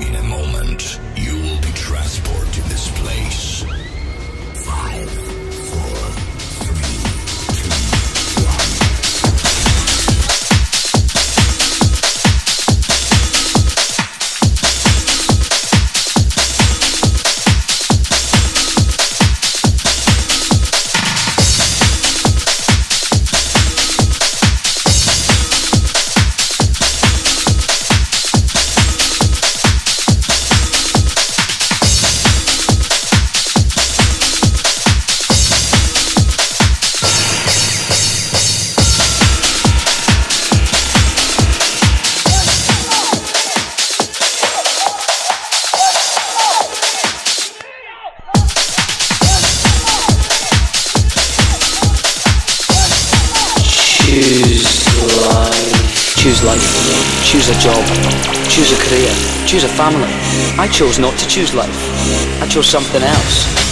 In a moment, you will be transported to this place. Five, I choose a family. I chose not to choose life. I chose something else.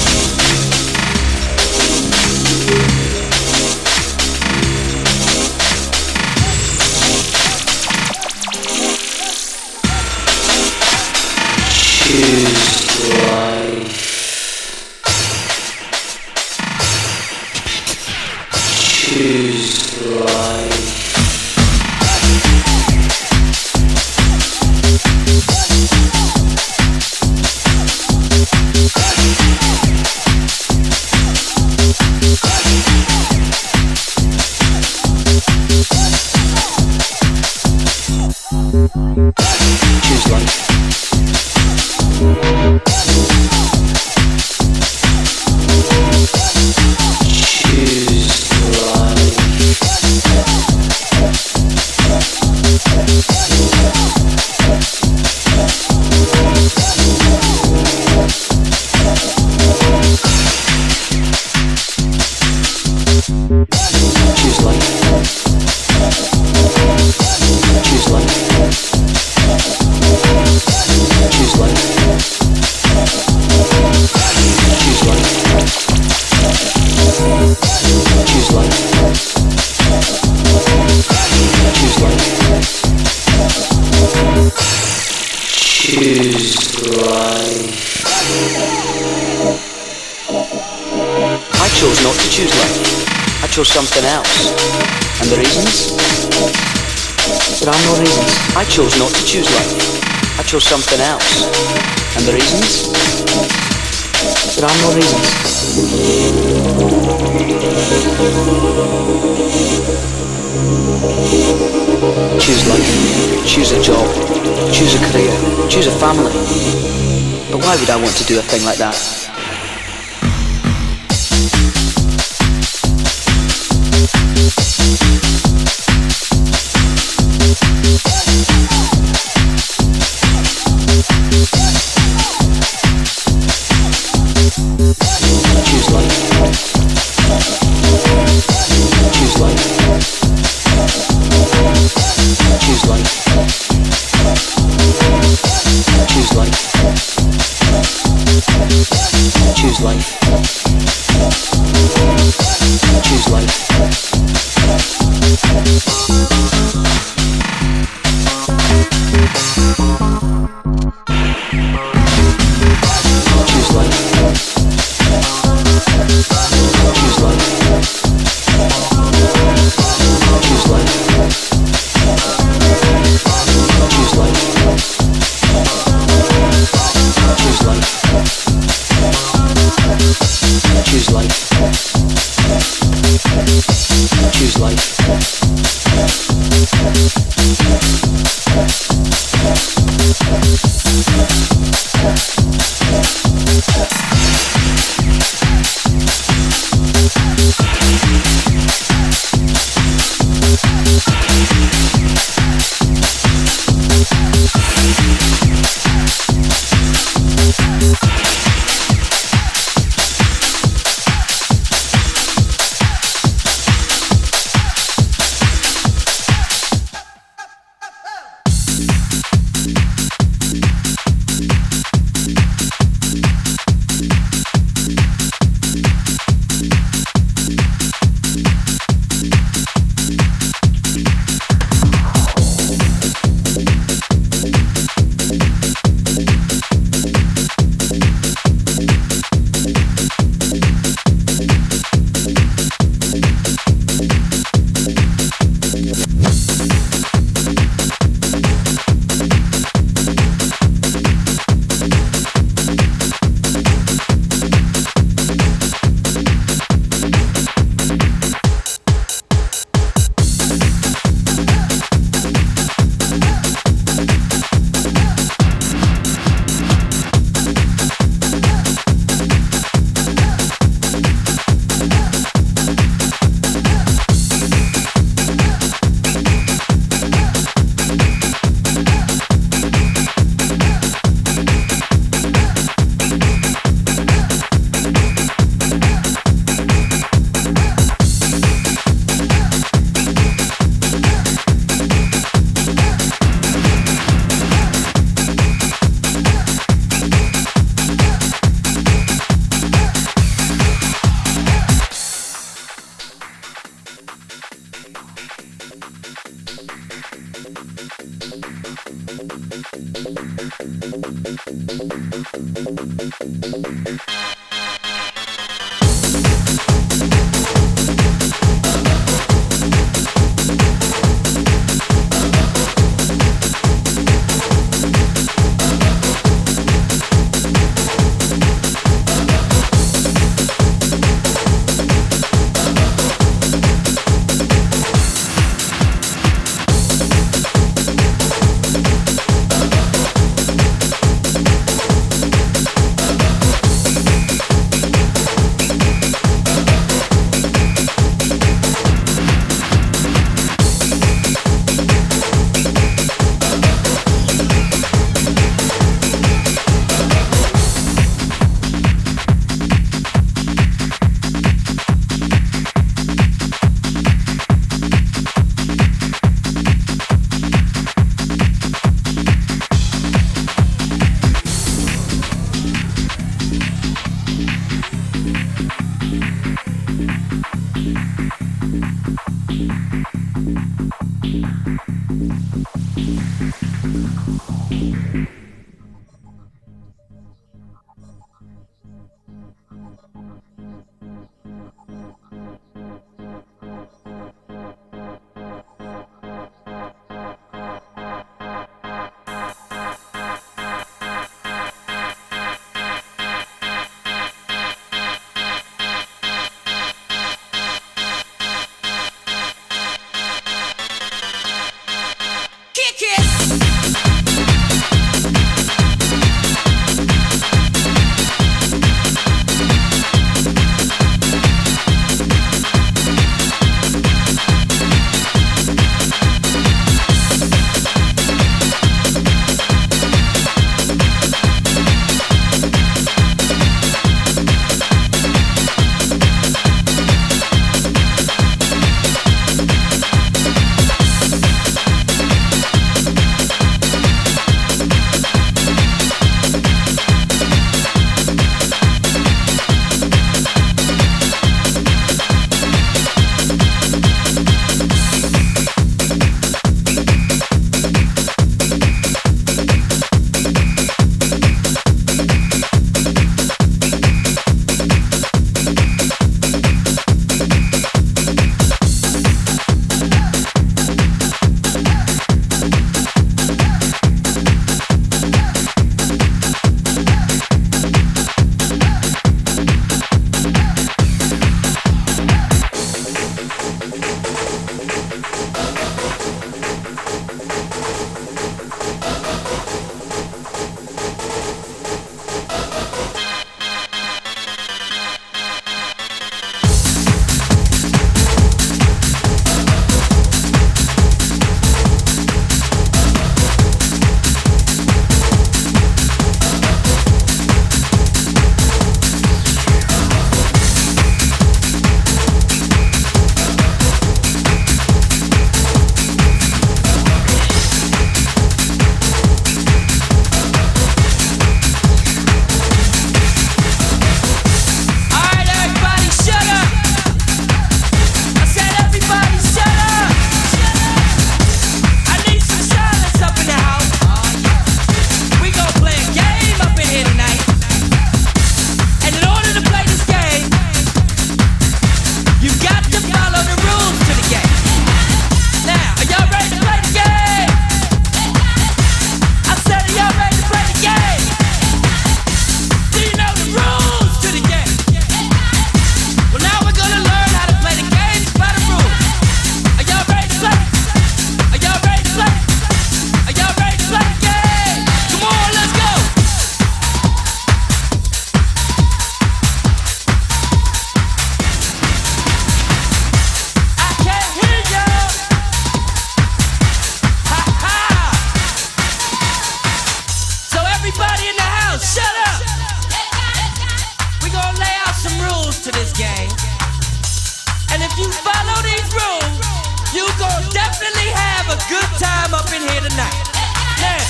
a good time up in here tonight. Now,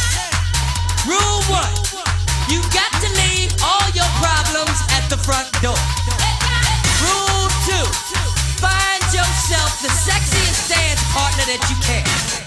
rule one you got to leave all your problems at the front door. Rule two find yourself the sexiest dance partner that you can.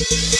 My faith